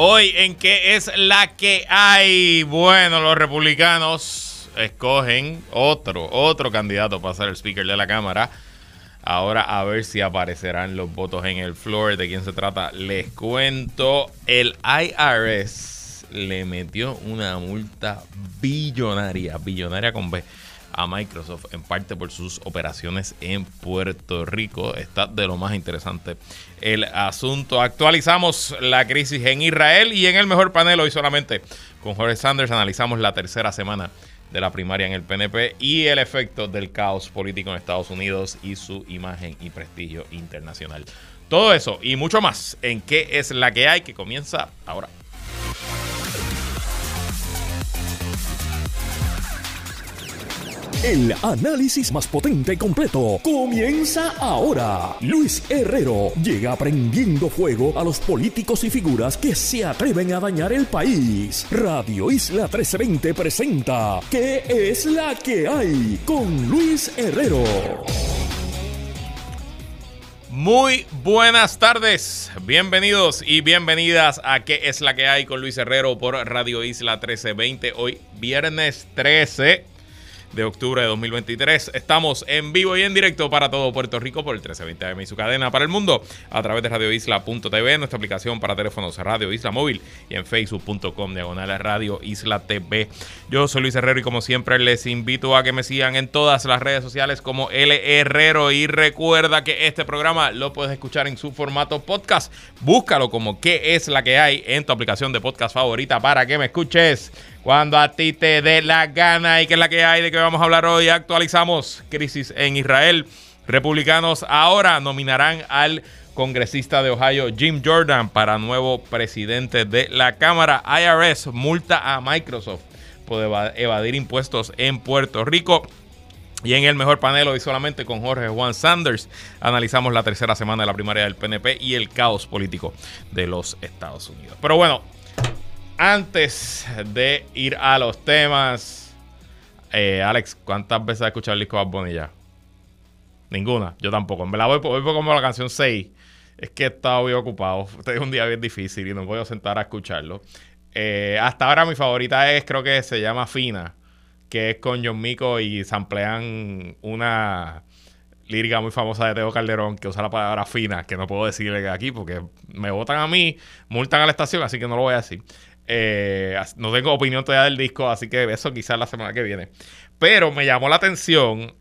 Hoy, ¿en qué es la que hay? Bueno, los republicanos escogen otro, otro candidato para ser el speaker de la Cámara. Ahora a ver si aparecerán los votos en el floor. ¿De quién se trata? Les cuento. El IRS le metió una multa billonaria, billonaria con B a Microsoft, en parte por sus operaciones en Puerto Rico. Está de lo más interesante el asunto. Actualizamos la crisis en Israel y en el mejor panel hoy solamente con Jorge Sanders analizamos la tercera semana de la primaria en el PNP y el efecto del caos político en Estados Unidos y su imagen y prestigio internacional. Todo eso y mucho más en qué es la que hay que comienza ahora. El análisis más potente y completo comienza ahora. Luis Herrero llega prendiendo fuego a los políticos y figuras que se atreven a dañar el país. Radio Isla 1320 presenta ¿Qué es la que hay? con Luis Herrero. Muy buenas tardes, bienvenidos y bienvenidas a ¿Qué es la que hay? con Luis Herrero por Radio Isla 1320. Hoy viernes 13 de octubre de 2023. Estamos en vivo y en directo para todo Puerto Rico por el 1320 AM y su cadena para el mundo a través de radioisla.tv, nuestra aplicación para teléfonos Radio Isla Móvil y en facebook.com diagonal Radio Isla TV. Yo soy Luis Herrero y como siempre les invito a que me sigan en todas las redes sociales como L Herrero y recuerda que este programa lo puedes escuchar en su formato podcast. Búscalo como qué es la que hay en tu aplicación de podcast favorita para que me escuches cuando a ti te dé la gana y que es la que hay de que vamos a hablar hoy. Actualizamos crisis en Israel. Republicanos ahora nominarán al congresista de Ohio Jim Jordan para nuevo presidente de la Cámara. IRS multa a Microsoft por evadir impuestos en Puerto Rico. Y en el mejor panel hoy solamente con Jorge Juan Sanders analizamos la tercera semana de la primaria del PNP y el caos político de los Estados Unidos. Pero bueno, antes de ir a los temas, eh, Alex, ¿cuántas veces has escuchado el disco Bad ya? Ninguna, yo tampoco. Me la voy, voy como la canción 6. Es que he estado bien ocupado. Este es un día bien difícil y no voy a sentar a escucharlo. Eh, hasta ahora mi favorita es, creo que se llama Fina, que es con John Mico y samplean una lírica muy famosa de Teo Calderón que usa la palabra fina, que no puedo decirle aquí porque me votan a mí, multan a la estación, así que no lo voy a decir. Eh, no tengo opinión todavía del disco, así que eso quizás la semana que viene. Pero me llamó la atención,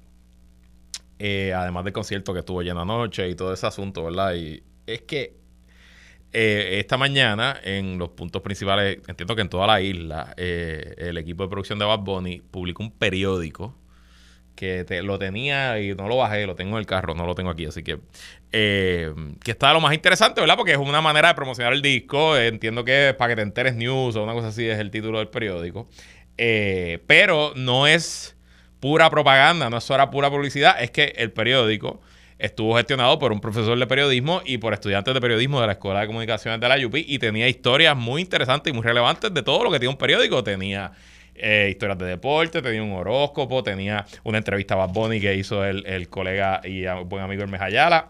eh, además del concierto que estuvo lleno anoche y todo ese asunto, ¿verdad? Y es que eh, esta mañana, en los puntos principales, entiendo que en toda la isla, el equipo de producción de Bad Bunny publicó un periódico que lo tenía y no lo bajé, lo tengo en el carro, no lo tengo aquí, así que eh, que está lo más interesante, ¿verdad? Porque es una manera de promocionar el disco, entiendo que para que te enteres news o una cosa así es el título del periódico, eh, pero no es pura propaganda, no es solo pura publicidad, es que el periódico estuvo gestionado por un profesor de periodismo y por estudiantes de periodismo de la Escuela de Comunicaciones de la UP y tenía historias muy interesantes y muy relevantes de todo lo que tiene un periódico, tenía eh, historias de deporte, tenía un horóscopo, tenía una entrevista a Bad Bunny que hizo el, colega y buen amigo Hermes Ayala.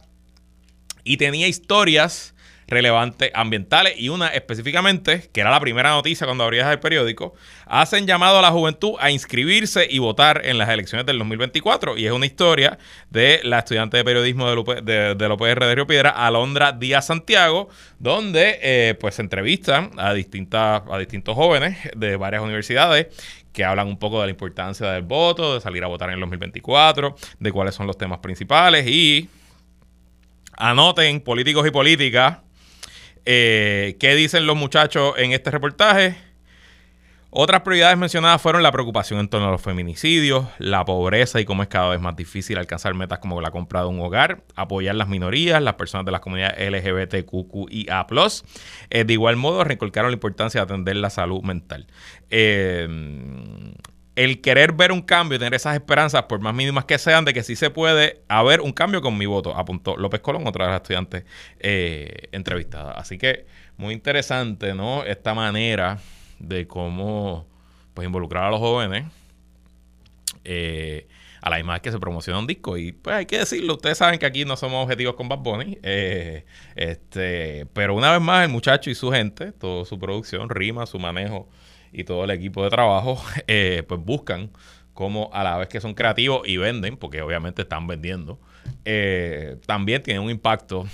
Y tenía historias relevantes ambientales y una específicamente, que era la primera noticia cuando abrías el periódico, hacen llamado a la juventud a inscribirse y votar en las elecciones del 2024 y es una historia de la estudiante de periodismo de, de, de UPR de Río Piedra, Alondra Díaz Santiago, donde eh, pues se entrevistan a, distintas, a distintos jóvenes de varias universidades que hablan un poco de la importancia del voto, de salir a votar en el 2024, de cuáles son los temas principales y anoten políticos y políticas eh, ¿Qué dicen los muchachos en este reportaje? Otras prioridades mencionadas fueron la preocupación en torno a los feminicidios, la pobreza y cómo es cada vez más difícil alcanzar metas como la compra de un hogar, apoyar las minorías, las personas de las comunidades LGBTQIA+. Eh, de igual modo, recolcaron la importancia de atender la salud mental. Eh, el querer ver un cambio, tener esas esperanzas, por más mínimas que sean, de que sí se puede haber un cambio con mi voto, apuntó López Colón, otra de las estudiantes eh, entrevistada. Así que muy interesante, ¿no? Esta manera de cómo pues, involucrar a los jóvenes. Eh, a la misma vez que se promociona un disco. Y pues hay que decirlo, ustedes saben que aquí no somos objetivos con Bad Bunny. Eh, este, pero una vez más, el muchacho y su gente, toda su producción, rima, su manejo y todo el equipo de trabajo, eh, pues buscan como a la vez que son creativos y venden, porque obviamente están vendiendo, eh, también tienen un impacto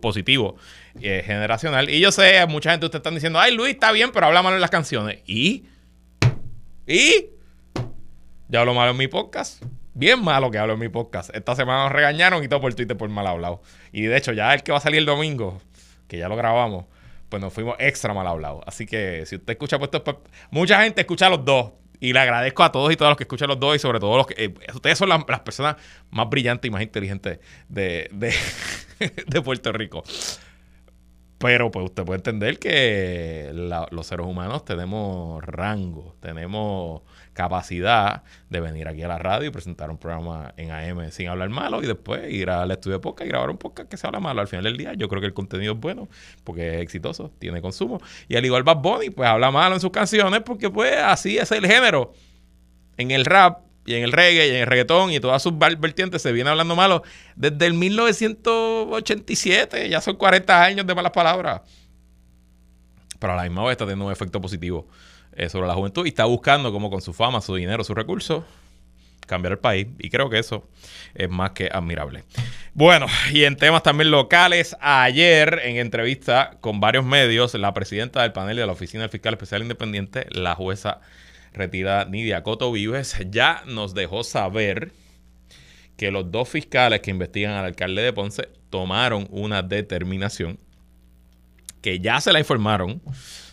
positivo generacional. Y yo sé, mucha gente ustedes están diciendo, ay Luis, está bien, pero habla mal en las canciones. ¿Y? ¿Y? Ya hablo malo en mi podcast. Bien malo que hablo en mi podcast. Esta semana nos regañaron y todo por Twitter por mal hablado. Y de hecho, ya el que va a salir el domingo, que ya lo grabamos, pues nos fuimos extra mal hablados. Así que si usted escucha puesto, mucha gente escucha los dos. Y le agradezco a todos y todas los que escuchan los dos y sobre todo los que... Eh, ustedes son las, personas más brillantes y más inteligentes de, de, de Puerto Rico. Pero pues usted puede entender que los seres humanos tenemos rango, tenemos capacidad de venir aquí a la radio y presentar un programa en AM sin hablar malo y después ir al estudio de podcast y grabar un podcast que se habla malo. Al final del día yo creo que el contenido es bueno porque es exitoso, tiene consumo. Y al igual Bad Bunny pues habla malo en sus canciones porque pues así es el género. En el rap y en el reggae y en el reggaetón y todas sus vertientes se viene hablando malo desde el 1987. Ya son 40 años de malas palabras. Pero a la misma vez está teniendo un efecto positivo eh, sobre la juventud y está buscando como con su fama, su dinero, sus recursos cambiar el país y creo que eso es más que admirable. Bueno, y en temas también locales, ayer en entrevista con varios medios, la presidenta del panel de la Oficina del Fiscal Especial Independiente, la jueza retirada Nidia Coto Vives, ya nos dejó saber que los dos fiscales que investigan al alcalde de Ponce tomaron una determinación que ya se la informaron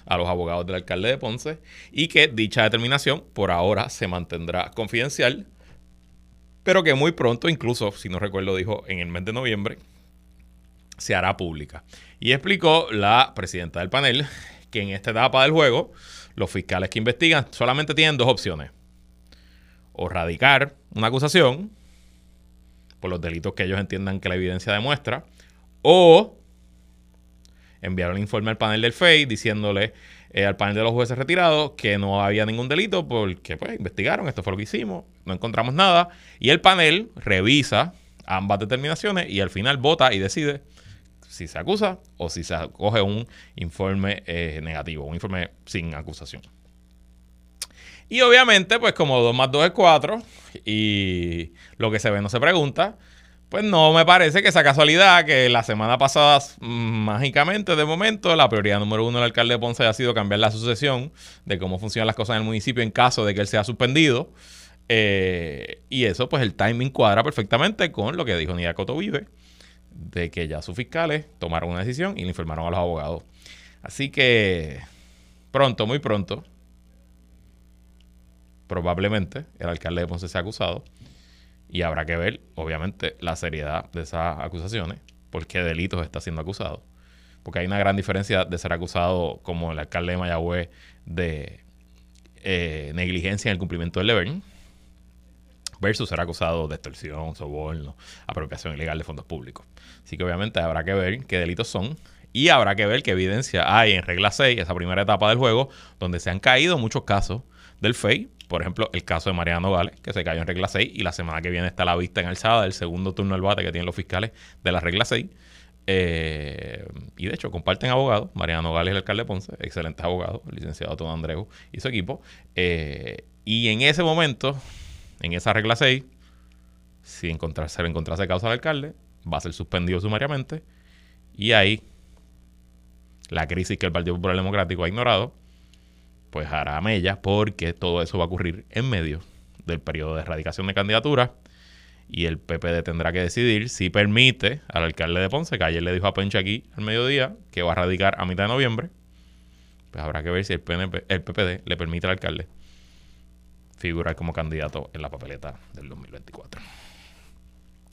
a los abogados del alcalde de Ponce y que dicha determinación por ahora se mantendrá confidencial, pero que muy pronto, incluso si no recuerdo, dijo en el mes de noviembre, se hará pública. Y explicó la presidenta del panel que en esta etapa del juego los fiscales que investigan solamente tienen dos opciones. O radicar una acusación por los delitos que ellos entiendan que la evidencia demuestra, o enviar un informe al panel del FEI diciéndole eh, al panel de los jueces retirados que no había ningún delito porque pues investigaron, esto fue lo que hicimos, no encontramos nada, y el panel revisa ambas determinaciones y al final vota y decide si se acusa o si se coge un informe eh, negativo, un informe sin acusación. Y obviamente, pues como 2 más 2 es 4 y lo que se ve no se pregunta, pues no me parece que esa casualidad que la semana pasada, mágicamente, de momento, la prioridad número uno del alcalde de Ponce ha sido cambiar la sucesión de cómo funcionan las cosas en el municipio en caso de que él sea suspendido. Eh, y eso, pues el timing cuadra perfectamente con lo que dijo Nidia Coto Vive de que ya sus fiscales tomaron una decisión y le informaron a los abogados. Así que pronto, muy pronto, probablemente el alcalde de Ponce sea acusado y habrá que ver, obviamente, la seriedad de esas acusaciones, por qué delitos está siendo acusado. Porque hay una gran diferencia de ser acusado como el alcalde de Mayagüez de eh, negligencia en el cumplimiento del deber versus ser acusado de extorsión, soborno, apropiación ilegal de fondos públicos. Así que obviamente habrá que ver qué delitos son y habrá que ver qué evidencia hay en regla 6, esa primera etapa del juego, donde se han caído muchos casos del FEI. Por ejemplo, el caso de Mariano Gales, que se cayó en regla 6 y la semana que viene está la vista en alzada del segundo turno del bate que tienen los fiscales de la regla 6. Eh, y de hecho, comparten abogados. Mariano Gales, el alcalde de Ponce, excelente abogado, el licenciado Tono Andreu y su equipo. Eh, y en ese momento, en esa regla 6, si se le encontrase causa al alcalde, va a ser suspendido sumariamente. Y ahí, la crisis que el Partido Popular Democrático ha ignorado, pues hará mella porque todo eso va a ocurrir en medio del periodo de erradicación de candidaturas y el PPD tendrá que decidir si permite al alcalde de Ponce, que ayer le dijo a Pencha aquí al mediodía que va a radicar a mitad de noviembre, pues habrá que ver si el, PNP, el PPD le permite al alcalde figurar como candidato en la papeleta del 2024.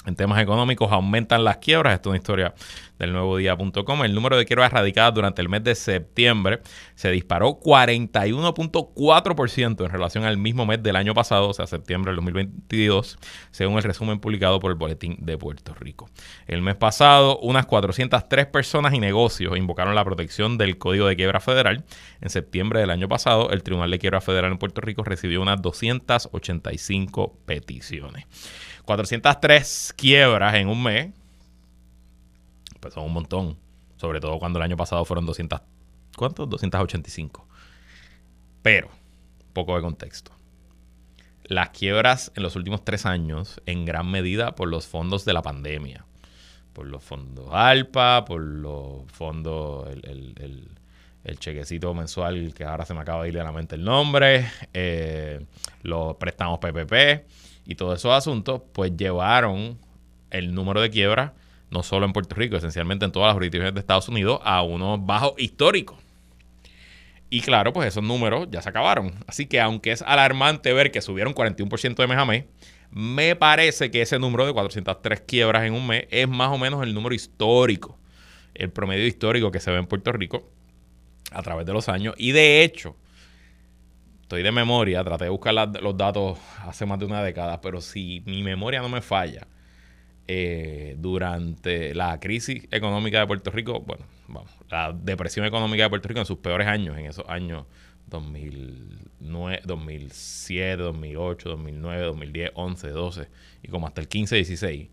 En temas económicos aumentan las quiebras. Esto es una historia del nuevo día.com. El número de quiebras radicadas durante el mes de septiembre se disparó 41.4% en relación al mismo mes del año pasado, o sea, septiembre del 2022, según el resumen publicado por el Boletín de Puerto Rico. El mes pasado, unas 403 personas y negocios invocaron la protección del Código de Quiebra Federal. En septiembre del año pasado, el Tribunal de Quiebra Federal en Puerto Rico recibió unas 285 peticiones. 403 quiebras en un mes, pues son un montón. Sobre todo cuando el año pasado fueron 200, ¿cuántos? 285. Pero, poco de contexto. Las quiebras en los últimos tres años, en gran medida por los fondos de la pandemia. Por los fondos ALPA, por los fondos, el, chequecito mensual que ahora se me acaba de ir de la mente el nombre, eh, los préstamos PPP y todos esos asuntos, pues llevaron el número de quiebras, no solo en Puerto Rico, esencialmente en todas las jurisdicciones de Estados Unidos, a unos bajos históricos. Y claro, pues esos números ya se acabaron. Así que aunque es alarmante ver que subieron 41% de mes a mes, me parece que ese número de 403 quiebras en un mes es más o menos el número histórico, el promedio histórico que se ve en Puerto Rico a través de los años. Y de hecho, estoy de memoria, traté de buscar los datos hace más de una década, pero si mi memoria no me falla, eh, durante la crisis económica de Puerto Rico, bueno, vamos, la depresión económica de Puerto Rico en sus peores años, en esos años 2009, 2007, 2008, 2009, 2010, 11, 12 y como hasta el 15, 16,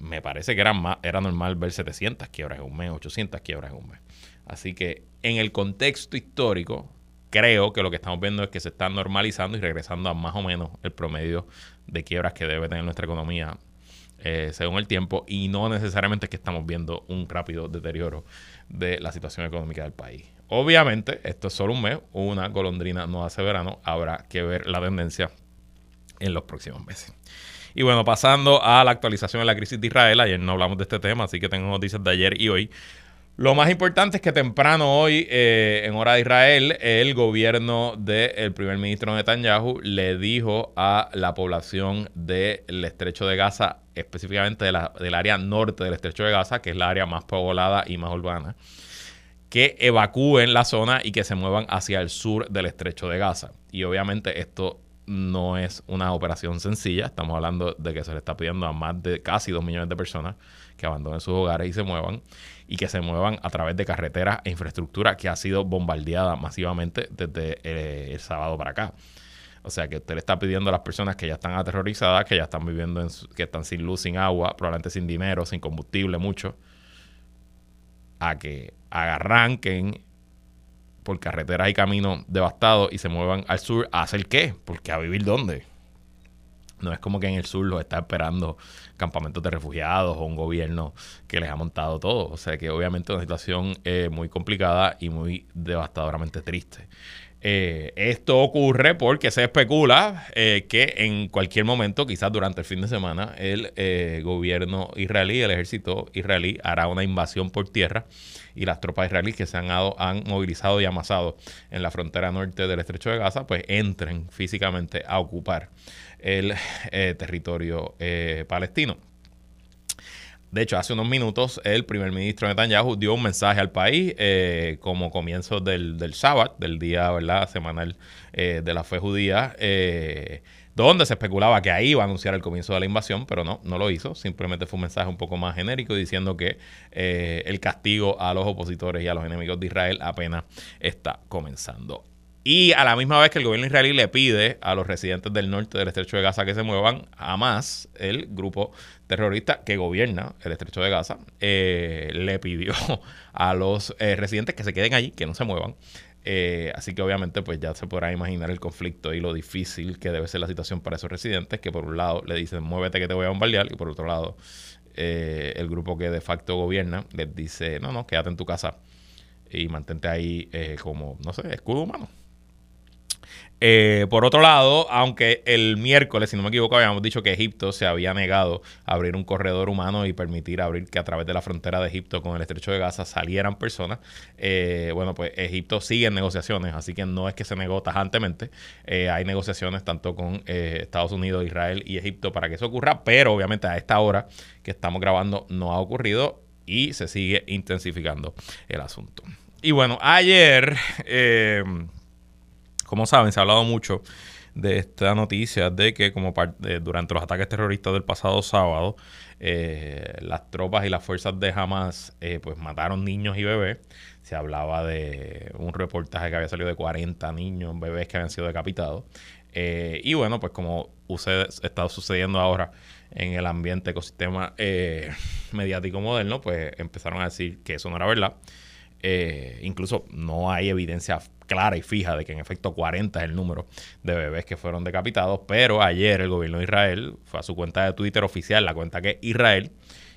me parece que era, más, era normal ver 700 quiebras en un mes, 800 quiebras en un mes. Así que en el contexto histórico, creo que lo que estamos viendo es que se está normalizando y regresando a más o menos el promedio de quiebras que debe tener nuestra economía eh, según el tiempo y no necesariamente es que estamos viendo un rápido deterioro de la situación económica del país. Obviamente, esto es solo un mes, una golondrina no hace verano, habrá que ver la tendencia en los próximos meses. Y bueno, pasando a la actualización de la crisis de Israel, ayer no hablamos de este tema, así que tengo noticias de ayer y hoy. Lo más importante es que temprano hoy, eh, en hora de Israel, el gobierno del primer ministro Netanyahu le dijo a la población del estrecho de Gaza, específicamente del área norte del estrecho de Gaza, que es la área más poblada y más urbana, que evacúen la zona y que se muevan hacia el sur del estrecho de Gaza. Y obviamente esto no es una operación sencilla, estamos hablando de que se le está pidiendo a más de casi dos millones de personas que abandonen sus hogares y se muevan y que se muevan a través de carreteras e infraestructura que ha sido bombardeada masivamente desde eh, el sábado para acá. O sea que usted le está pidiendo a las personas que ya están aterrorizadas, que ya están viviendo, en que están sin luz, sin agua, probablemente sin dinero, sin combustible, mucho, a que arranquen por carreteras y caminos devastados y se muevan al sur a hacer qué, porque a vivir dónde. No es como que en el sur los está esperando campamentos de refugiados o un gobierno que les ha montado todo. O sea que obviamente es una situación eh, muy complicada y muy devastadoramente triste. Eh, esto ocurre porque se especula eh, que en cualquier momento, quizás durante el fin de semana, el gobierno israelí, el ejército israelí, hará una invasión por tierra y las tropas israelíes que se han, han movilizado y amasado en la frontera norte del estrecho de Gaza, pues entren físicamente a ocupar el eh, territorio eh, palestino. De hecho, hace unos minutos el primer ministro Netanyahu dio un mensaje al país eh, como comienzo del, del sábado, del día ¿verdad? semanal de la fe judía, donde se especulaba que ahí iba a anunciar el comienzo de la invasión, pero no, no lo hizo. Simplemente fue un mensaje un poco más genérico diciendo que el castigo a los opositores y a los enemigos de Israel apenas está comenzando. Y a la misma vez que el gobierno israelí le pide a los residentes del norte del estrecho de Gaza que se muevan, Hamas, el grupo terrorista que gobierna el estrecho de Gaza, eh, le pidió a los eh, residentes que se queden allí, que no se muevan. Eh, así que obviamente pues ya se podrá imaginar el conflicto y lo difícil que debe ser la situación para esos residentes que por un lado le dicen muévete que te voy a bombardear y por otro lado el grupo que de facto gobierna les dice no, no, quédate en tu casa y mantente ahí como, no sé, escudo humano. Eh, por otro lado, aunque el miércoles, si no me equivoco, habíamos dicho que Egipto se había negado a abrir un corredor humano y permitir abrir que a través de la frontera de Egipto con el estrecho de Gaza salieran personas, eh, bueno, pues Egipto sigue en negociaciones, así que no es que se negó tajantemente. Eh, hay negociaciones tanto con Estados Unidos, Israel y Egipto para que eso ocurra, pero obviamente a esta hora que estamos grabando no ha ocurrido y se sigue intensificando el asunto. Y bueno, ayer como saben, se ha hablado mucho de esta noticia de que como durante los ataques terroristas del pasado sábado, eh, las tropas y las fuerzas de Hamas eh, pues mataron niños y bebés. Se hablaba de un reportaje que había salido de 40 niños, bebés que habían sido decapitados. Eh, y bueno, pues como está sucediendo ahora en el ambiente ecosistema mediático moderno, pues empezaron a decir que eso no era verdad. incluso no hay evidencia clara y fija de que en efecto 40 es el número de bebés que fueron decapitados, pero ayer el gobierno de Israel fue a su cuenta de Twitter oficial, la cuenta que es Israel,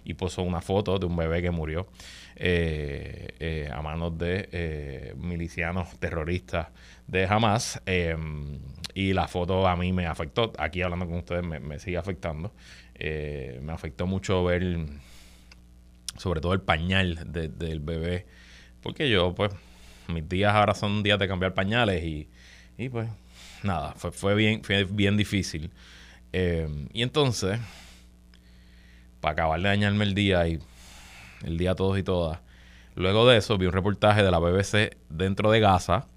y puso una foto de un bebé que murió eh, eh, a manos de eh, milicianos terroristas de Hamas. Em, y la foto a mí me afectó, aquí hablando con ustedes me, sigue afectando. me afectó mucho ver sobre todo el pañal del bebé, porque yo pues mis días ahora son días de cambiar pañales y, y pues nada, fue, fue, bien, fue bien difícil. Eh, y entonces, para acabar de dañarme el día y el día todos y todas, luego de eso vi un reportaje de la BBC dentro de Gaza,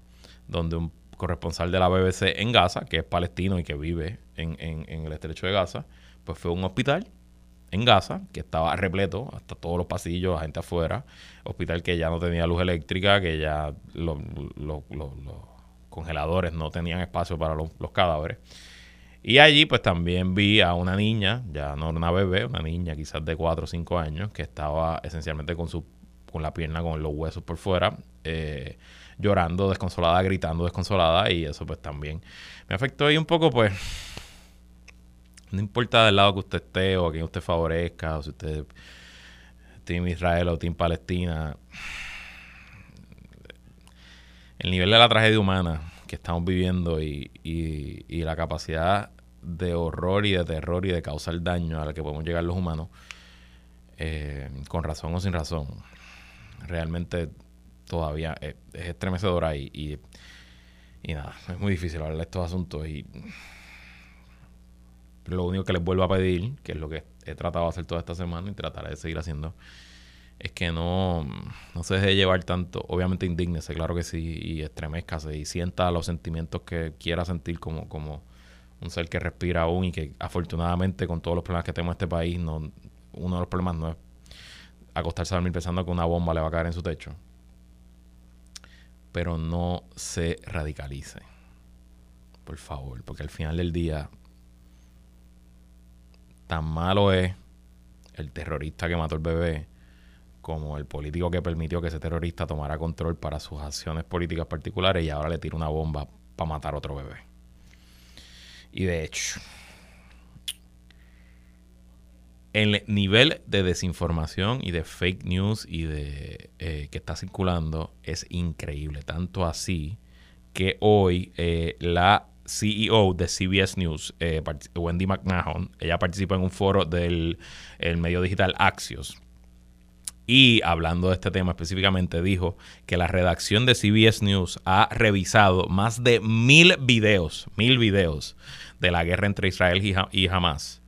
donde un corresponsal de la BBC en Gaza, que es palestino y que vive en, en, en el estrecho de Gaza, pues fue a un hospital en Gaza, que estaba repleto, hasta todos los pasillos, gente afuera, hospital que ya no tenía luz eléctrica, que ya los, congeladores no tenían espacio para los, cadáveres. Y allí pues también vi a una niña, ya no una bebé, una niña quizás de 4 o 5 años, que estaba esencialmente con su con la pierna, con los huesos por fuera, eh, llorando, desconsolada, gritando desconsolada, y eso pues también me afectó ahí un poco pues no importa del lado que usted esté o a quien usted favorezca, o si usted es Team Israel o Team Palestina. El nivel de la tragedia humana que estamos viviendo y, la capacidad de horror y de terror y de causar daño a la que podemos llegar los humanos, eh, con razón o sin razón, realmente todavía es, estremecedora y, y, y, nada, es muy difícil hablar de estos asuntos y lo único que les vuelvo a pedir, que es lo que he tratado de hacer toda esta semana y trataré de seguir haciendo, es que no, no se deje llevar tanto. Obviamente indígnese, claro que sí, y estremezcase y sienta los sentimientos que quiera sentir como, como un ser que respira aún y que afortunadamente con todos los problemas que tenemos en este país, no, uno de los problemas no es acostarse a dormir pensando que una bomba le va a caer en su techo. Pero no se radicalice. Por favor, porque al final del día tan malo es el terrorista que mató al bebé como el político que permitió que ese terrorista tomara control para sus acciones políticas particulares y ahora le tira una bomba para matar otro bebé. Y de hecho, el nivel de desinformación y de fake news y de eh, que está circulando es increíble. Tanto así que hoy eh, la CEO de CBS News, eh, Wendy McMahon, ella participó en un foro del medio digital Axios. Y hablando de este tema específicamente, dijo que la redacción de CBS News ha revisado más de mil videos, mil videos de la guerra entre Israel y Hamas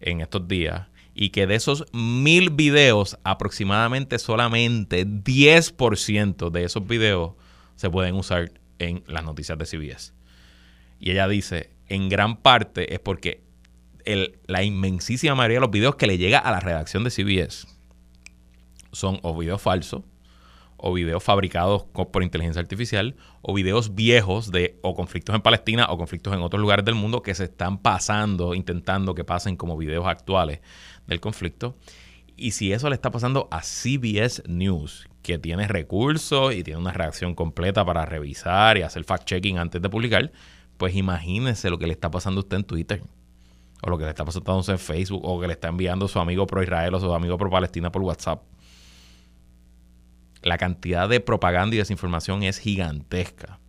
en estos días. Y que de esos mil videos, aproximadamente solamente 10% de esos videos se pueden usar en las noticias de CBS. Y ella dice, en gran parte es porque la inmensísima mayoría de los videos que le llega a la redacción de CBS son o videos falsos, o videos fabricados por inteligencia artificial, o videos viejos de o conflictos en Palestina o conflictos en otros lugares del mundo que se están pasando, intentando que pasen como videos actuales del conflicto. Y si eso le está pasando a CBS News, que tiene recursos y tiene una reacción completa para revisar y hacer fact-checking antes de publicar, pues imagínese lo que le está pasando a usted en Twitter. O lo que le está pasando a en Facebook. O que le está enviando su amigo pro Israel o su amigo pro Palestina por WhatsApp. La cantidad de propaganda y desinformación es gigantesca.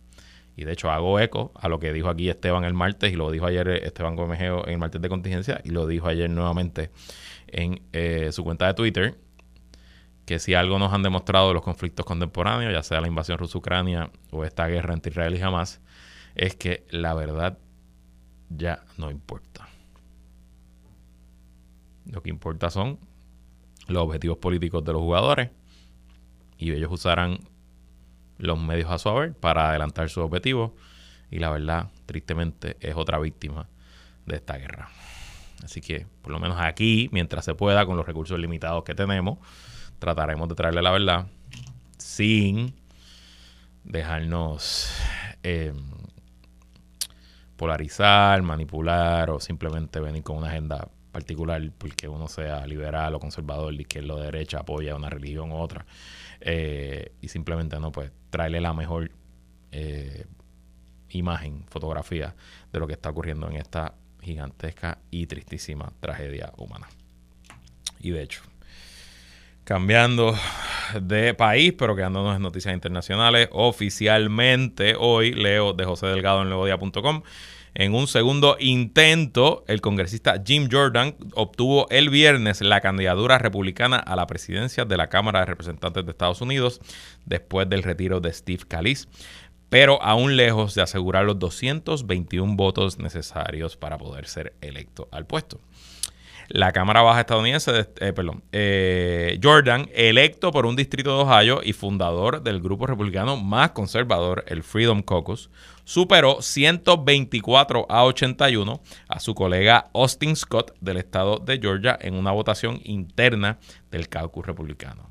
Y de hecho hago eco a lo que dijo aquí Esteban el martes y lo dijo ayer Esteban Gomejeo en el martes de contingencia y lo dijo ayer nuevamente en eh, su cuenta de Twitter, que si algo nos han demostrado los conflictos contemporáneos, ya sea la invasión rusa-ucrania o esta guerra entre Israel y Hamas, es que la verdad ya no importa. Lo que importa son los objetivos políticos de los jugadores y ellos usarán los medios a su haber para adelantar sus objetivos y la verdad, tristemente, es otra víctima de esta guerra. Así que, por lo menos aquí, mientras se pueda, con los recursos limitados que tenemos, trataremos de traerle la verdad sin dejarnos em, polarizar, manipular o simplemente venir con una agenda particular porque uno sea liberal o conservador, de izquierda o derecha, apoya una religión u otra. Eh, y simplemente no, pues traerle la mejor eh, imagen, fotografía de lo que está ocurriendo en esta gigantesca y tristísima tragedia humana. Y de hecho, cambiando de país, pero quedándonos en noticias internacionales, oficialmente hoy leo de José Delgado en leodia.com en un segundo intento, el congresista Jim Jordan obtuvo el viernes la candidatura republicana a la presidencia de la Cámara de Representantes de Estados Unidos después del retiro de Steve Scalise, pero aún lejos de asegurar los 221 votos necesarios para poder ser electo al puesto. La Cámara Baja estadounidense, eh, perdón, eh, Jordan, electo por un distrito de Ohio y fundador del grupo republicano más conservador, el Freedom Caucus, superó 124 a 81 a su colega Austin Scott del estado de Georgia en una votación interna del caucus republicano.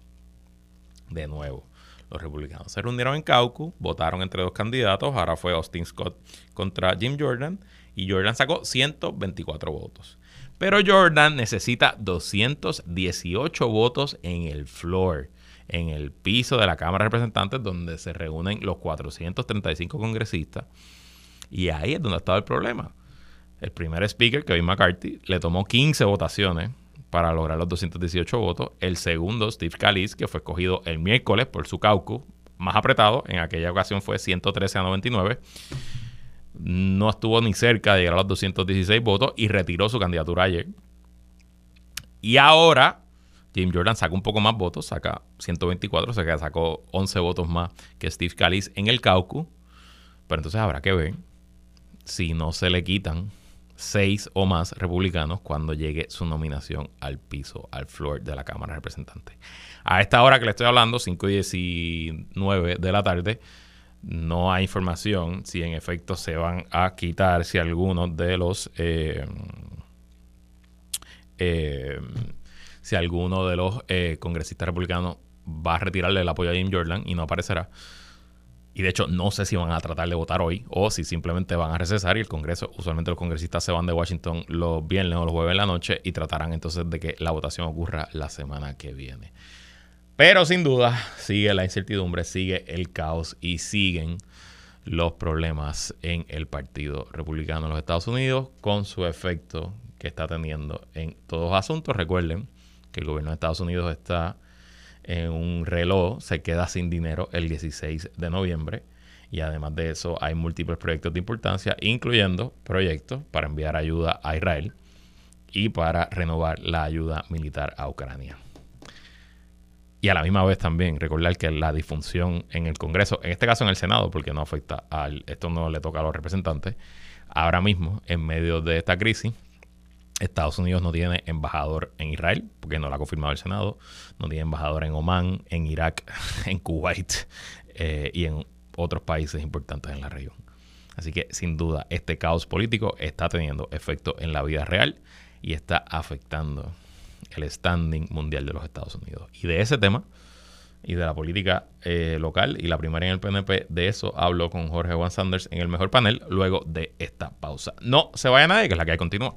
De nuevo, los republicanos se reunieron en caucus, votaron entre dos candidatos, ahora fue Austin Scott contra Jim Jordan y Jordan sacó 124 votos. Pero Jordan necesita 218 votos en el floor en el piso de la Cámara de Representantes donde se reúnen los 435 congresistas. Y ahí es donde ha estado el problema. El primer speaker, Kevin McCarthy, le tomó 15 votaciones para lograr los 218 votos. El segundo, Steve Scalise, que fue escogido el miércoles por su caucus más apretado, en aquella ocasión fue 113 a 99. No estuvo ni cerca de llegar a los 216 votos y retiró su candidatura ayer. Y ahora Jim Jordan saca un poco más votos, saca 124, o sea que sacó 11 votos más que Steve Scalise en el caucus. Pero entonces habrá que ver si no se le quitan seis o más republicanos cuando llegue su nominación al piso, al floor de la Cámara de Representantes. A esta hora que le estoy hablando, 5 y 19 de la tarde, no hay información si en efecto se van a quitar si algunos de los eh, eh, si alguno de los eh, congresistas republicanos va a retirarle el apoyo a Jim Jordan y no aparecerá. Y de hecho, no sé si van a tratar de votar hoy o si simplemente van a recesar y el Congreso, usualmente los congresistas se van de Washington los viernes o los jueves en la noche y tratarán entonces de que la votación ocurra la semana que viene. Pero sin duda, sigue la incertidumbre, sigue el caos y siguen los problemas en el Partido Republicano de los Estados Unidos con su efecto que está teniendo en todos los asuntos. Recuerden que el gobierno de Estados Unidos está en un reloj, se queda sin dinero el 16 de noviembre. Y además de eso, hay múltiples proyectos de importancia, incluyendo proyectos para enviar ayuda a Israel y para renovar la ayuda militar a Ucrania. Y a la misma vez también recordar que la disfunción en el Congreso, en este caso en el Senado, porque no afecta al, esto no le toca a los representantes, ahora mismo, en medio de esta crisis, Estados Unidos no tiene embajador en Israel, porque no lo ha confirmado el Senado, no tiene embajador en Omán, en Irak, en Kuwait eh, y en otros países importantes en la región. Así que sin duda este caos político está teniendo efecto en la vida real y está afectando el standing mundial de los Estados Unidos. Y de ese tema y de la política eh, local y la primaria en el PNP, de eso hablo con Jorge Juan Sanders en el mejor panel luego de esta pausa. No se vaya nadie, que es la que hay continúa.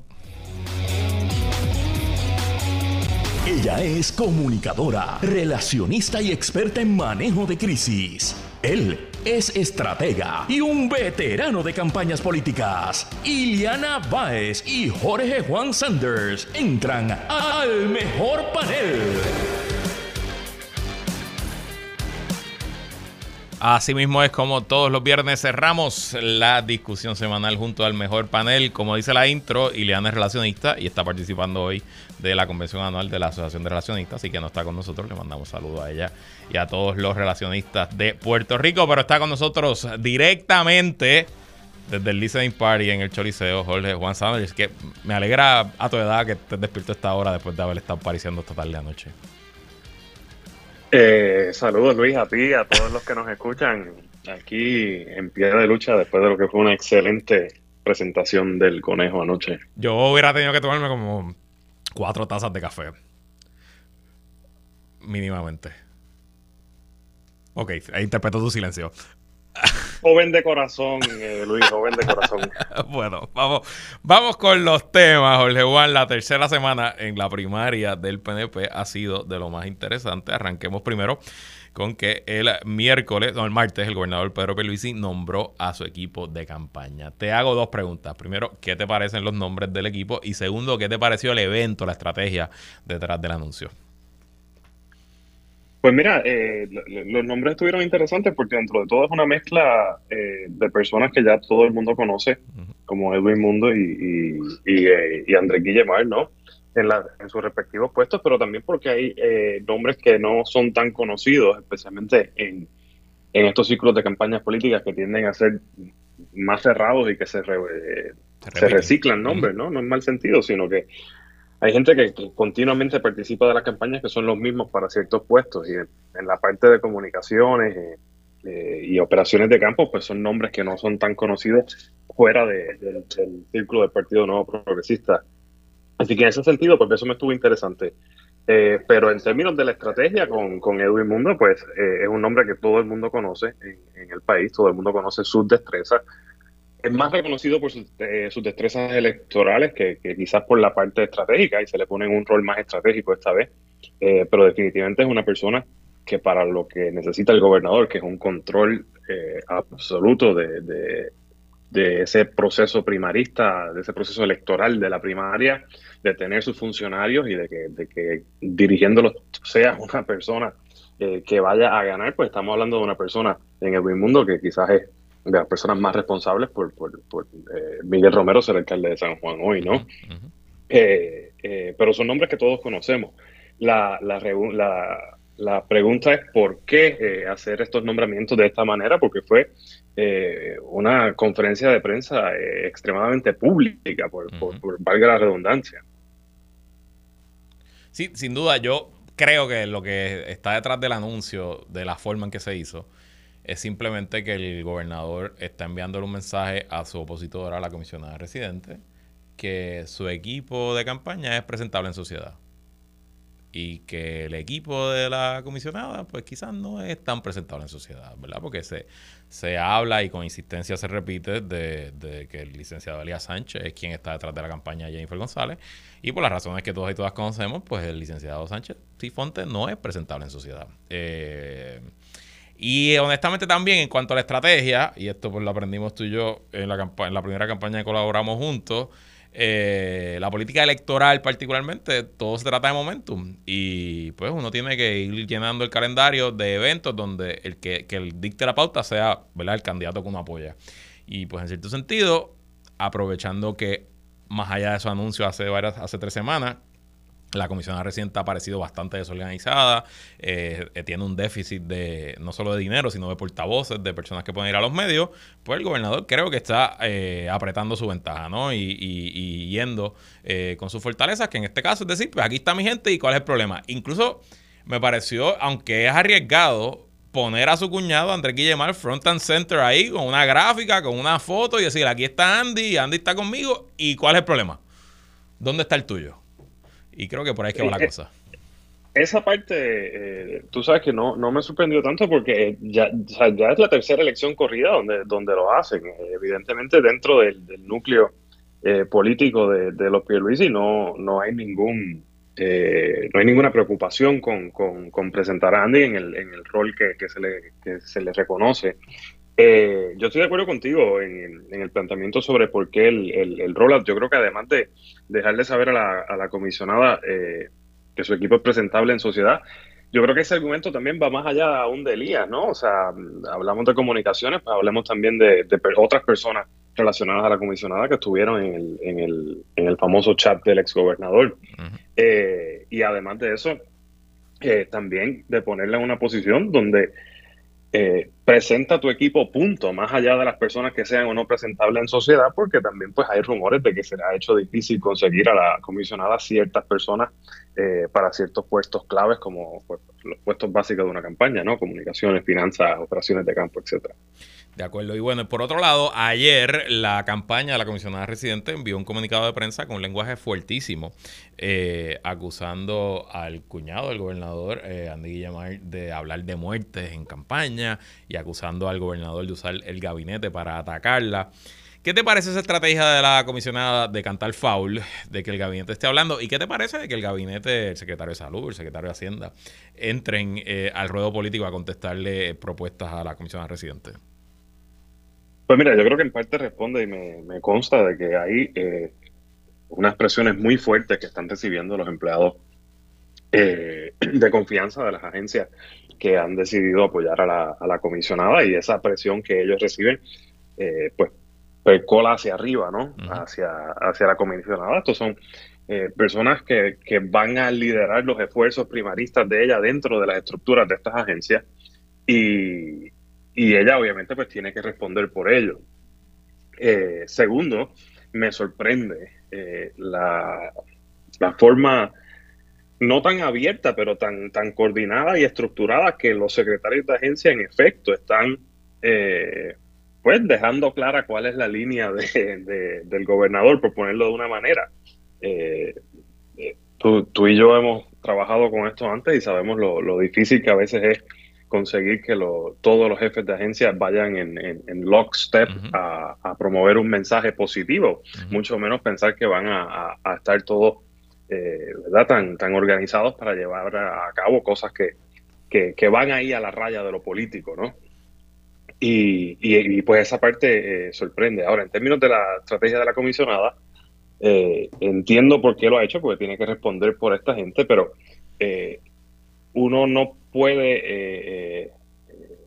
Ella es comunicadora, relacionista y experta en manejo de crisis. Él es estratega y un veterano de campañas políticas. Iliana Baez y Jorge Juan Sanders entran al mejor panel. Así mismo es como todos los viernes cerramos la discusión semanal junto al mejor panel. Como dice la intro, Ileana es relacionista y está participando hoy de la convención anual de la Asociación de Relacionistas, así que no está con nosotros. Le mandamos saludos a ella y a todos los relacionistas de Puerto Rico, pero está con nosotros directamente desde el Listening Party en el Choliseo, Jorge Juan Sanders, que me alegra a tu edad que estés despierto esta hora después de haber estado apareciendo esta tarde anoche. Eh, saludos Luis a ti, a todos los que nos escuchan aquí en pie de lucha después de lo que fue una excelente presentación del conejo anoche. Yo hubiera tenido que tomarme como cuatro tazas de café. Mínimamente. Ok, interpreto tu silencio. Joven de corazón, eh, Luis, joven de corazón. bueno, vamos, vamos con los temas, Jorge Juan. La tercera semana en la primaria del PNP ha sido de lo más interesante. Arranquemos primero con que el miércoles, no, el martes, el gobernador Pedro Pierluisi nombró a su equipo de campaña. Te hago dos preguntas. Primero, ¿qué te parecen los nombres del equipo? Y segundo, ¿qué te pareció el evento, la estrategia detrás del anuncio? Pues mira, eh, los nombres estuvieron interesantes porque dentro de todo es una mezcla eh, de personas que ya todo el mundo conoce, como Edwin Mundo y, y, eh, Andrés Guillemar, ¿no? En, la, en sus respectivos puestos, pero también porque hay nombres que no son tan conocidos, especialmente en, en, estos ciclos de campañas políticas que tienden a ser más cerrados y que se, se, reciclan nombres, ¿no? No en mal sentido, sino que hay gente que, continuamente participa de las campañas que son los mismos para ciertos puestos y en, la parte de comunicaciones eh, eh, y operaciones de campo, pues son nombres que no son tan conocidos fuera del círculo del Partido Nuevo Progresista. Así que en ese sentido, pues eso me estuvo interesante. Eh, pero en términos de la estrategia con, con Edwin Mundo, pues es un nombre que todo el mundo conoce en, el país, todo el mundo conoce sus destrezas, es más reconocido por eh, sus, destrezas electorales que, quizás por la parte estratégica y se le pone un rol más estratégico esta vez, eh, pero definitivamente es una persona que para lo que necesita el gobernador, que es un control eh, absoluto de, ese proceso primarista, de ese proceso electoral de la primaria, de tener sus funcionarios y de que, de que dirigiéndolos sea una persona que vaya a ganar, pues estamos hablando de una persona en el mundo que quizás es de las personas más responsables por, por, eh, Miguel Romero ser alcalde de San Juan hoy, ¿no? Eh, eh, pero son nombres que todos conocemos. La, la, la, pregunta es por qué hacer estos nombramientos de esta manera, porque fue una conferencia de prensa extremadamente pública, por, por valga la redundancia. Sí, sin duda, yo creo que lo que está detrás del anuncio, de la forma en que se hizo, es simplemente que el gobernador está enviándole un mensaje a su opositora, la comisionada residente, que su equipo de campaña es presentable en sociedad. Y que el equipo de la comisionada, pues quizás no es tan presentable en sociedad, ¿verdad? Porque se, se habla y con insistencia se repite de, que el licenciado Elías Sánchez es quien está detrás de la campaña de Jennifer González. Y por las razones que todos y todas conocemos, pues el licenciado Sánchez Sifonte no es presentable en sociedad. Eh, y honestamente también en cuanto a la estrategia, y esto pues lo aprendimos tú y yo en la, en la primera campaña que colaboramos juntos, eh, la política electoral particularmente, todo se trata de momentum. Y pues uno tiene que ir llenando el calendario de eventos donde el que, que el dicte la pauta sea ¿verdad? el candidato que uno apoya. Y pues en cierto sentido, aprovechando que más allá de esos anuncios hace varias, hace tres semanas, la comisión reciente ha parecido bastante desorganizada, eh, eh, tiene un déficit de no solo de dinero, sino de portavoces, de personas que pueden ir a los medios. Pues el gobernador creo que está eh, apretando su ventaja, ¿no? Y, y, yendo con sus fortalezas, que en este caso es decir, pues aquí está mi gente y cuál es el problema. Incluso me pareció, aunque es arriesgado, poner a su cuñado Andrés Guillemar front and center ahí con una gráfica, con una foto y decir, aquí está Andy, Andy está conmigo y cuál es el problema. ¿Dónde está el tuyo? Y creo que por ahí es que va la eh, cosa. Esa parte, eh, tú sabes que no, no me sorprendió tanto porque ya, ya es la tercera elección corrida donde, donde lo hacen. Evidentemente dentro del, núcleo eh, político de, de, los Pierluisi no, no hay ningún no hay ninguna preocupación con, con, presentar a Andy en el, en el rol que, que, se le, que se le reconoce. Eh, yo estoy de acuerdo contigo en, el planteamiento sobre por qué el, el, el rollout. Yo creo que además de dejarle saber a la, a la comisionada eh, que su equipo es presentable en sociedad, yo creo que ese argumento también va más allá aún de Elías, ¿no? O sea, hablamos de comunicaciones, pues hablemos también de, otras personas relacionadas a la comisionada que estuvieron en el, en el, en el famoso chat del exgobernador. Eh, y además de eso, eh, también de ponerla en una posición donde eh, presenta tu equipo punto, más allá de las personas que sean o no presentables en sociedad, porque también pues hay rumores de que se le ha hecho difícil conseguir a la comisionada ciertas personas eh, para ciertos puestos claves como pues, los puestos básicos de una campaña, ¿no? Comunicaciones, finanzas, operaciones de campo, etcétera. De acuerdo. Y bueno, por otro lado, ayer la campaña de la comisionada residente envió un comunicado de prensa con un lenguaje fuertísimo, eh, acusando al cuñado del gobernador, eh, Andy Guillemar, de hablar de muertes en campaña y acusando al gobernador de usar el gabinete para atacarla. ¿Qué te parece esa estrategia de la comisionada de cantar foul, de que el gabinete esté hablando? ¿Y qué te parece de que el gabinete, el secretario de Salud, el secretario de Hacienda, entren eh, al ruedo político a contestarle propuestas a la comisionada residente? Pues mira, yo creo que en parte responde y me, consta de que hay eh, unas presiones muy fuertes que están recibiendo los empleados eh, de confianza de las agencias que han decidido apoyar a la, a la comisionada y esa presión que ellos reciben, eh, pues percola hacia arriba, ¿no? hacia, hacia la comisionada. Estos son personas que, que, van a liderar los esfuerzos primaristas de ella dentro de las estructuras de estas agencias y, y ella obviamente pues tiene que responder por ello. Eh, segundo, me sorprende eh, la, forma no tan abierta, pero tan, tan coordinada y estructurada que los secretarios de agencia en efecto están eh, pues dejando clara cuál es la línea de, del gobernador, por ponerlo de una manera. Tú, tú, y yo hemos trabajado con esto antes y sabemos lo, lo difícil que a veces es conseguir que todos los jefes de agencia vayan en, en, lockstep a, promover un mensaje positivo, mucho menos pensar que van a, estar todos eh, ¿verdad? Tan, tan organizados para llevar a, cabo cosas que, que, van ahí a la raya de lo político, ¿no? Y, y, pues esa parte eh, sorprende. Ahora, en términos de la estrategia de la comisionada, eh, entiendo por qué lo ha hecho, porque tiene que responder por esta gente, pero uno no puede eh, eh,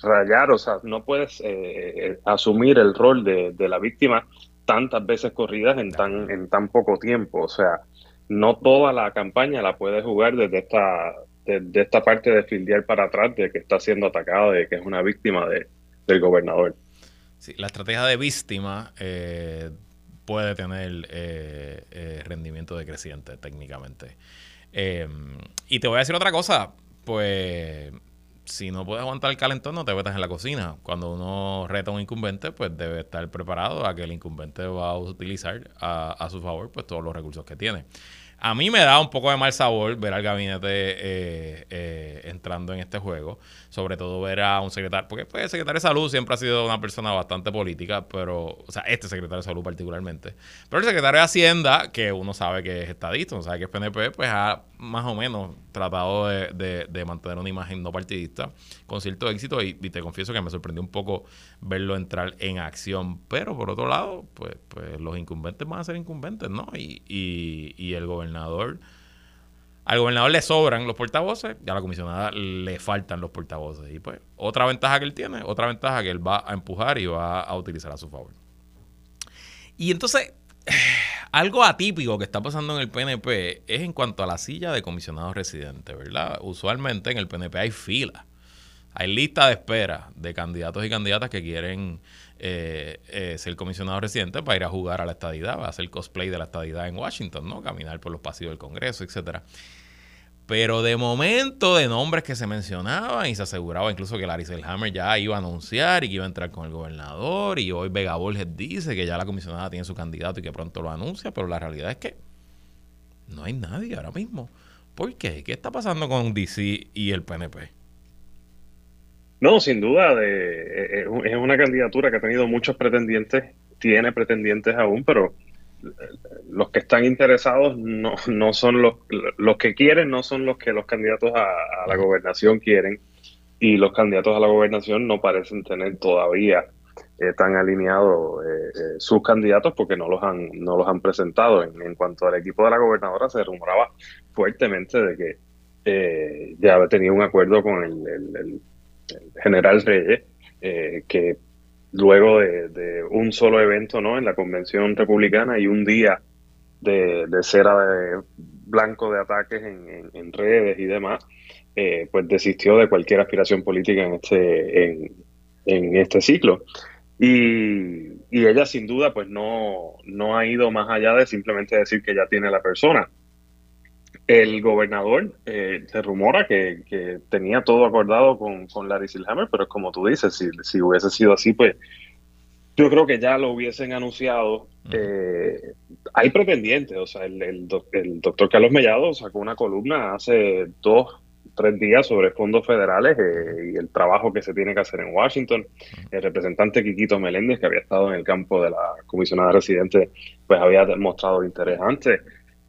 rayar, o sea, no puedes eh, asumir el rol de, la víctima tantas veces corridas en tan, en tan poco tiempo. O sea, no toda la campaña la puedes jugar desde esta, de esta parte de fildear para atrás, de que está siendo atacado, de que es una víctima de, del gobernador. Sí, la estrategia de víctima puede tener rendimiento decreciente técnicamente. Y te voy a decir otra cosa, pues si no puedes aguantar el calentón, no te metas en la cocina. Cuando uno reta a un incumbente, pues debe estar preparado a que el incumbente va a utilizar a, a su favor pues todos los recursos que tiene. A mí me da un poco de mal sabor ver al gabinete eh, eh, entrando en este juego, sobre todo ver a un secretario, porque pues, el secretario de salud siempre ha sido una persona bastante política, pero, o sea, este secretario de salud particularmente. Pero el secretario de Hacienda, que uno sabe que es estadista, uno sabe que es PNP, pues ha más o menos tratado de, de, mantener una imagen no partidista con cierto éxito y, te confieso que me sorprendió un poco verlo entrar en acción. Pero por otro lado, pues, pues los incumbentes van a ser incumbentes, ¿no? Y, y, y el gobernador, al gobernador le sobran los portavoces y a la comisionada le faltan los portavoces. Y pues otra ventaja que él tiene, otra ventaja que él va a empujar y va a utilizar a su favor. Y entonces algo atípico que está pasando en el PNP es en cuanto a la silla de comisionados residentes, ¿verdad? Usualmente en el PNP hay fila, hay lista de espera de candidatos y candidatas que quieren eh, eh, ser comisionados residentes para ir a jugar a la estadidad, a hacer cosplay de la estadidad en Washington, ¿no? Caminar por los pasillos del Congreso, etcétera. Pero de momento, de nombres que se mencionaban y se aseguraba incluso que Larry Selhammer ya iba a anunciar y que iba a entrar con el gobernador. Y hoy Vega Borges dice que ya la comisionada tiene su candidato y que pronto lo anuncia. Pero la realidad es que no hay nadie ahora mismo. ¿Por qué? ¿Qué está pasando con DC y el PNP? No, sin duda, de, eh, eh, es una candidatura que ha tenido muchos pretendientes, tiene pretendientes aún, pero los que están interesados no, no son los, los que quieren, no son los que los candidatos a, la gobernación quieren y los candidatos a la gobernación no parecen tener todavía eh, tan alineados eh, eh, sus candidatos porque no los han no los han presentado. En, cuanto al equipo de la gobernadora se rumoraba fuertemente de que ya tenía un acuerdo con el, general Reyes, que luego de, un solo evento ¿no? en la convención republicana y un día de, de ser blanco de ataques en, redes y demás, eh, pues desistió de cualquier aspiración política en este, en, este ciclo. Y, ella sin duda pues no, no ha ido más allá de simplemente decir que ya tiene la persona. El gobernador eh, se rumora que, tenía todo acordado con, con Larry Silhammer, pero como tú dices, si, si hubiese sido así, pues yo creo que ya lo hubiesen anunciado. Eh, hay pretendientes, o sea, el, el, doctor Carlos Mellado sacó una columna hace dos, tres días sobre fondos federales eh, y el trabajo que se tiene que hacer en Washington. El representante Quiquito Meléndez, que había estado en el campo de la comisionada residente, pues había mostrado interés antes.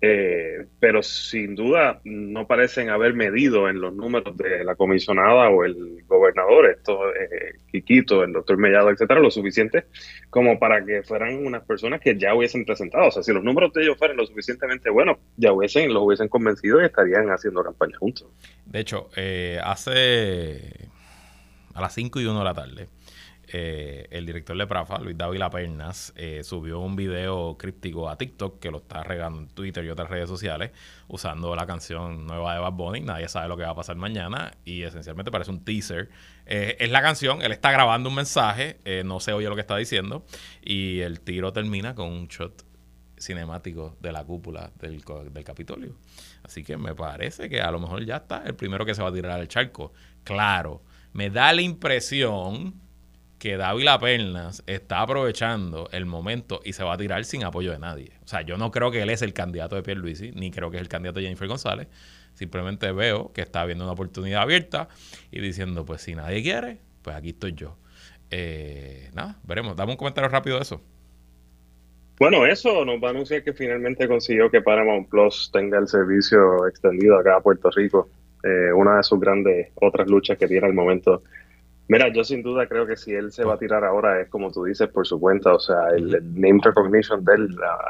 Eh, pero sin duda no parecen haber medido en los números de la comisionada o el gobernador, esto, eh, el doctor Mellado, etcétera, lo suficiente como para que fueran unas personas que ya hubiesen presentado. O sea, si los números de ellos fueran lo suficientemente buenos, ya hubiesen, los hubiesen convencido y estarían haciendo campaña juntos. De hecho, eh, hace a las 5 y 1 de la tarde, eh, el director de Prafa, Luis Dávila Pernas, eh, subió un video críptico a TikTok que lo está regando en Twitter y otras redes sociales usando la canción nueva de Bad Bunny. Nadie sabe lo que va a pasar mañana y esencialmente parece un teaser. Eh, es la canción, él está grabando un mensaje, no se oye lo que está diciendo y el tiro termina con un shot cinemático de la cúpula del, del Capitolio. Así que me parece que a lo mejor ya está el primero que se va a tirar al charco. Claro, me da la impresión que Dávila Pernas está aprovechando el momento y se va a tirar sin apoyo de nadie. O sea, yo no creo que él es el candidato de Pierluisi, ni creo que es el candidato de Jennifer González. Simplemente veo que está viendo una oportunidad abierta y diciendo, pues si nadie quiere, pues aquí estoy yo. Eh, nada, veremos. Dame un comentario rápido de eso. Bueno, eso nos va a anunciar que finalmente consiguió que Paramount Plus tenga el servicio extendido acá a Puerto Rico. Eh, una de sus grandes otras luchas que tiene al momento Mira, yo sin duda creo que si él se va a tirar ahora es como tú dices por su cuenta, o sea, el, name recognition de él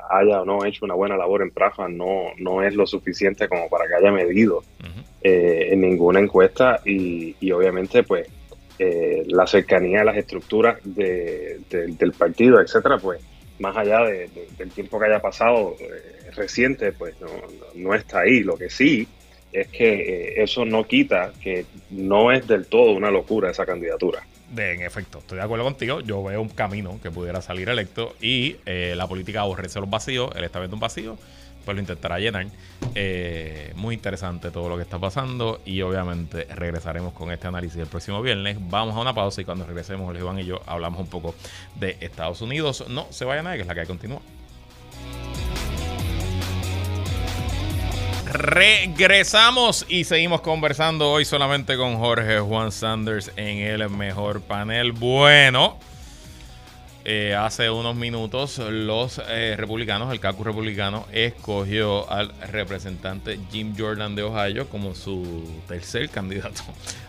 haya o no hecho una buena labor en Prafa no, no es lo suficiente como para que haya medido eh, en ninguna encuesta y, obviamente pues eh, la cercanía a las estructuras del partido, etcétera, pues más allá del tiempo que haya pasado eh, reciente, pues no, no está ahí. Lo que sí es que eh, eso no quita que no es del todo una locura esa candidatura. De, en efecto, estoy de acuerdo contigo. Yo veo un camino que pudiera salir electo y eh, la política aborrece los vacíos. Él está viendo un vacío, pues lo intentará llenar. Eh, muy interesante todo lo que está pasando y obviamente regresaremos con este análisis el próximo viernes. Vamos a una pausa y cuando regresemos, Iván y yo hablamos un poco de Estados Unidos. No se vaya nadie, que es la que continúa. Regresamos y seguimos conversando hoy solamente con Jorge Juan Sanders en el mejor panel. Bueno, eh, hace unos minutos los eh, republicanos, el caucus republicano, escogió al representante Jim Jordan de Ohio como su tercer candidato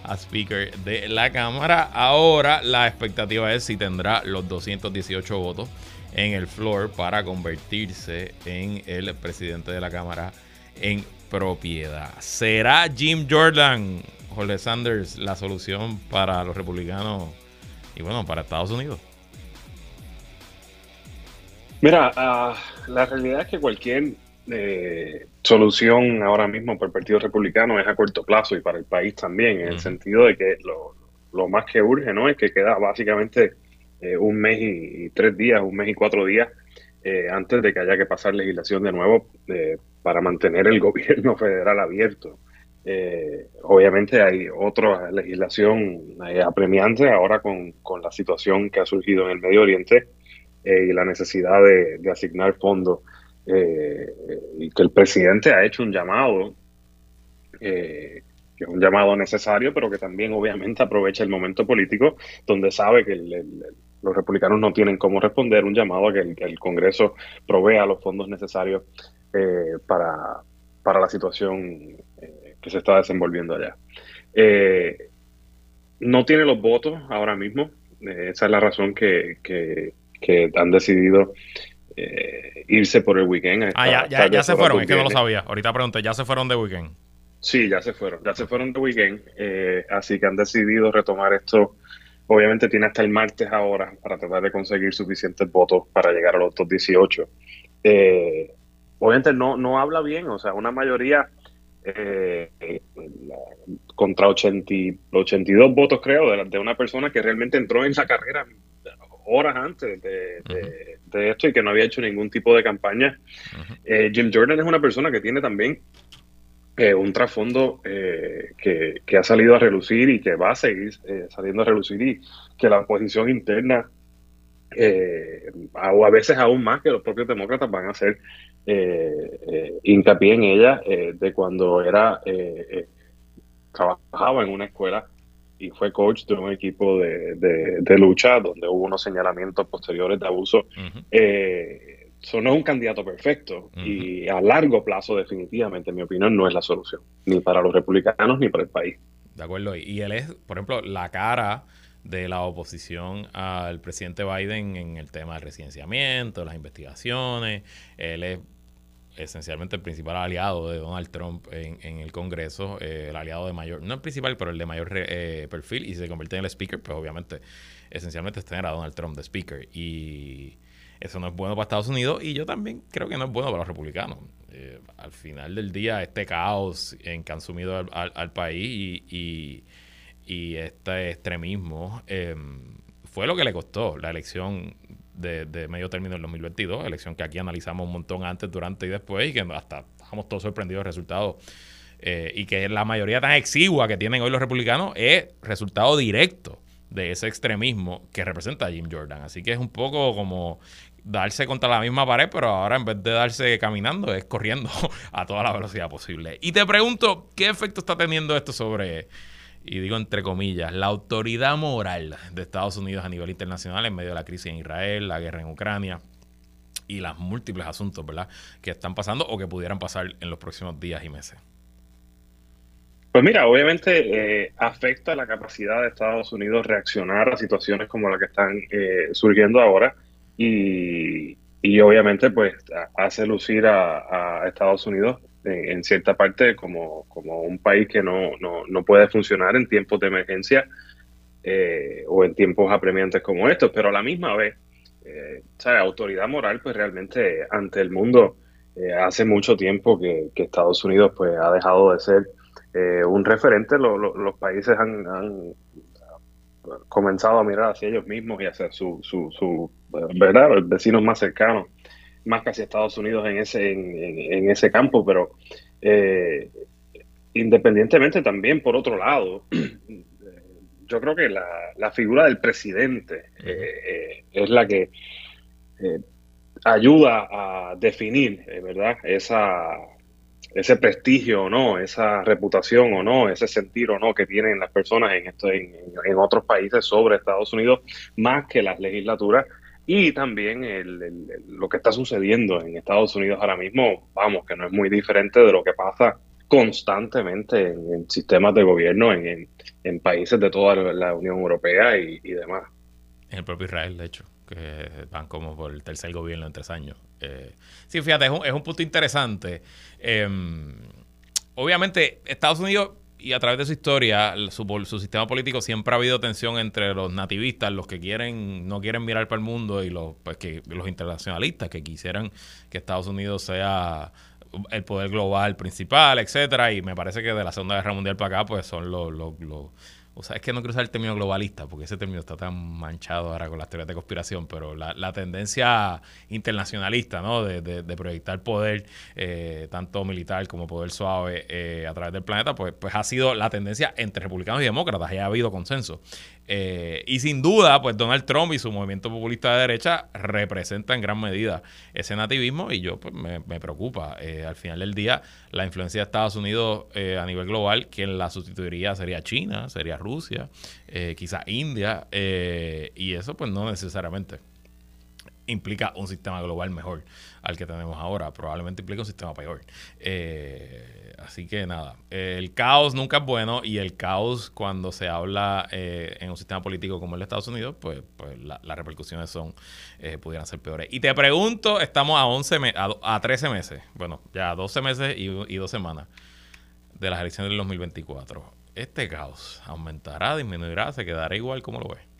a Speaker de la Cámara. Ahora la expectativa es si tendrá los 218 votos en el floor para convertirse en el presidente de la Cámara en propiedad. ¿Será Jim Jordan, Jorge Sanders, la solución para los republicanos y bueno, para Estados Unidos? Mira, ah, la realidad es que cualquier eh, solución ahora mismo para el Partido Republicano es a corto plazo y para el país también, en el sentido de que lo, más que urge no es que queda básicamente eh, un mes y, tres días, un mes y cuatro días eh, antes de que haya que pasar legislación de nuevo para mantener el gobierno federal abierto. Eh, obviamente hay otra legislación eh, apremiante ahora con, la situación que ha surgido en el Medio Oriente eh, y la necesidad de, asignar fondos y que el presidente ha hecho un llamado, que es un llamado necesario, pero que también obviamente aprovecha el momento político donde sabe que los republicanos no tienen cómo responder un llamado a que el Congreso provea los fondos necesarios eh, para, para, la situación eh, que se está desenvolviendo allá. Eh, no tiene los votos ahora mismo, esa es la razón que, que, han decidido irse por el weekend. ah, ya, ya, se fueron, es que no lo sabía. Ahorita pregunté, ¿ya se fueron de weekend? Sí, ya se fueron, ya se fueron de weekend, eh, así que han decidido retomar esto. Obviamente tiene hasta el martes ahora para tratar de conseguir suficientes votos para llegar a los 218. Eh, obviamente no, no habla bien, o sea, una mayoría eh, contra 80, 82 votos, creo, de, una persona que realmente entró en esa carrera horas antes de, esto y que no había hecho ningún tipo de campaña. Jim Jordan es una persona que tiene también eh, un trasfondo eh, que, ha salido a relucir y que va a seguir eh, saliendo a relucir y que la oposición interna, o a veces aún más que los propios demócratas, van a hacer hincapié en ella de cuando era trabajaba en una escuela y fue coach de un equipo de, lucha donde hubo unos señalamientos posteriores de abuso. Eso no es un candidato perfecto y a largo plazo definitivamente, en mi opinión, no es la solución, ni para los republicanos ni para el país. De acuerdo, y él es, por ejemplo, la cara de la oposición al presidente Biden en el tema del residenciamiento, las investigaciones. Él es esencialmente el principal aliado de Donald Trump en, el Congreso, eh, el aliado de mayor, no el principal, pero el de mayor eh, perfil, y se convierte en el speaker, pues obviamente, esencialmente es tener a Donald Trump de speaker. Y eso no es bueno para Estados Unidos y yo también creo que no es bueno para los republicanos. Eh, al final del día, este caos en que han sumido al, país y, este extremismo em, fue lo que le costó la elección de, medio término del 2022, elección que aquí analizamos un montón antes, durante y después y que hasta estamos todos sorprendidos del resultado. Eh, y que la mayoría tan exigua que tienen hoy los republicanos es resultado directo de ese extremismo que representa Jim Jordan. Así que es un poco como darse contra la misma pared, pero ahora en vez de darse caminando, es corriendo a toda la velocidad posible. Y te pregunto, ¿qué efecto está teniendo esto sobre, y digo entre comillas, la autoridad moral de Estados Unidos a nivel internacional en medio de la crisis en Israel, la guerra en Ucrania? y los múltiples asuntos, ¿verdad?, que están pasando o que pudieran pasar en los próximos días y meses. Pues mira, obviamente eh, afecta la capacidad de Estados Unidos reaccionar a situaciones como la que están eh, surgiendo ahora y, obviamente pues hace lucir a, Estados Unidos en, cierta parte como, como un país que no, no, puede funcionar en tiempos de emergencia eh, o en tiempos apremiantes como estos, pero a la misma vez, eh, autoridad moral pues realmente ante el mundo eh, hace mucho tiempo que, Estados Unidos pues ha dejado de ser eh, un referente, los países han, comenzado a mirar hacia ellos mismos y hacia su, su, su. Los vecinos más cercanos, más que hacia Estados Unidos en ese, en, ese campo, pero eh, independientemente también, por otro lado, yo creo que la, la figura del presidente eh, eh, es la que ayuda a definir, ¿verdad? Esa, ese prestigio o no, esa reputación o no, ese sentir o no que tienen las personas en, esto, en, otros países sobre Estados Unidos, más que las legislaturas y también lo que está sucediendo en Estados Unidos ahora mismo, vamos, que no es muy diferente de lo que pasa constantemente en, sistemas de gobierno en, países de toda la Unión Europea y, demás. En el propio Israel, de hecho, que van como por el tercer gobierno en tres años. Eh, sí, fíjate, es un, es un punto interesante. Em, obviamente, Estados Unidos y a través de su historia, su, su, sistema político siempre ha habido tensión entre los nativistas, los que quieren, no quieren mirar para el mundo, y los, pues, que, los internacionalistas que quisieran que Estados Unidos sea el poder global principal, etcétera. Y me parece que de la Segunda Guerra Mundial para acá, pues son los, los o sea, es que no quiero usar el término globalista, porque ese término está tan manchado ahora con las teorías de conspiración, pero la, tendencia internacionalista, ¿no? De, de, proyectar poder, eh, tanto militar como poder suave, eh, a través del planeta, pues, pues ha sido la tendencia entre republicanos y demócratas, y ha habido consenso. Eh, y sin duda, pues Donald Trump y su movimiento populista de derecha representan en gran medida ese nativismo y yo pues me, preocupa. Eh, al final del día, la influencia de Estados Unidos eh, a nivel global, quien la sustituiría sería China, sería Rusia, quizá India, y eso pues no necesariamente implica un sistema global mejor al que tenemos ahora, probablemente implica un sistema peor. Eh, Así que nada, el caos nunca es bueno y el caos cuando se habla eh, en un sistema político como el de Estados Unidos, pues, pues las repercusiones son eh, pudieran ser peores. Y te pregunto, estamos a 11 a, 13 meses, bueno, ya 12 meses y, y dos semanas de las elecciones del 2024, ¿este caos aumentará, disminuirá, se quedará igual? ¿Cómo lo ves?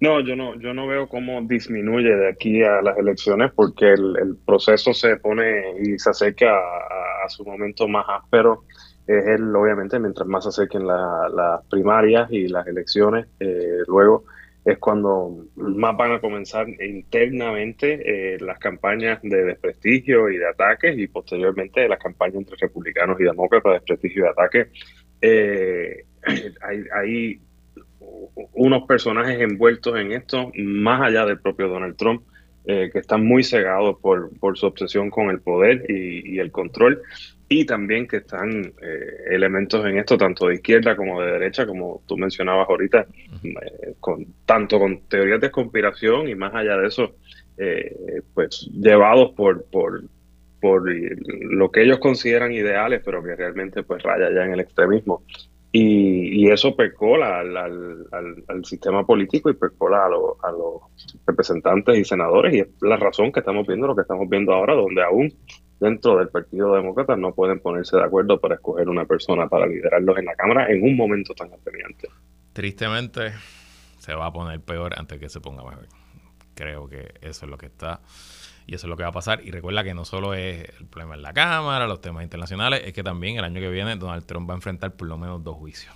No, yo no, yo no veo cómo disminuye de aquí a las elecciones porque el, proceso se pone y se acerca a, su momento más áspero. Es el, obviamente, mientras más se acerquen las primarias y las elecciones, eh, luego es cuando más van a comenzar internamente eh, las campañas de desprestigio y de ataques y posteriormente las campañas entre republicanos y demócratas de desprestigio y de ataques. Eh, hay unos personajes envueltos en esto, más allá del propio Donald Trump, eh, que están muy cegados por, por, su obsesión con el poder y, el control, y también que están eh, elementos en esto, tanto de izquierda como de derecha, como tú mencionabas ahorita, eh, con, tanto con teorías de conspiración y más allá de eso, pues llevados por, por, por lo que ellos consideran ideales, pero que realmente pues raya ya en el extremismo. Y, eso percola al, sistema político y percola a, a, los representantes y senadores. Y es la razón que estamos viendo lo que estamos viendo ahora, donde aún dentro del Partido Demócrata no pueden ponerse de acuerdo para escoger una persona para liderarlos en la Cámara en un momento tan apremiante. Tristemente, se va a poner peor antes que se ponga mejor. Creo que eso es lo que está y eso es lo que va a pasar. Y recuerda que no solo es el problema en la Cámara, los temas internacionales, es que también el año que viene Donald Trump va a enfrentar por lo menos dos juicios.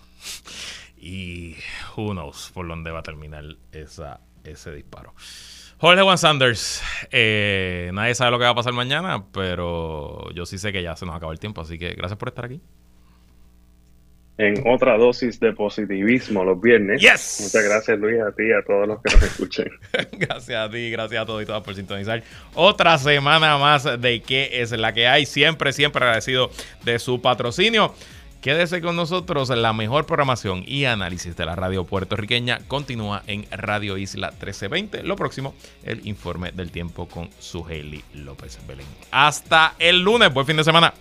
y who knows por dónde va a terminar esa, ese disparo. Jorge Juan Sanders, eh, nadie sabe lo que va a pasar mañana, pero yo sí sé que ya se nos acabó el tiempo, así que gracias por estar aquí en otra dosis de positivismo los viernes. Muchas gracias Luis a ti y a todos los que nos escuchen. gracias a ti, gracias a todos y todas por sintonizar. Otra semana más de qué es la que hay. Siempre, siempre agradecido de su patrocinio. Quédese con nosotros, la mejor programación y análisis de la radio puertorriqueña continúa en Radio Isla 1320. Lo próximo, el informe del tiempo con Sugeli López Belén. Hasta el lunes, buen fin de semana.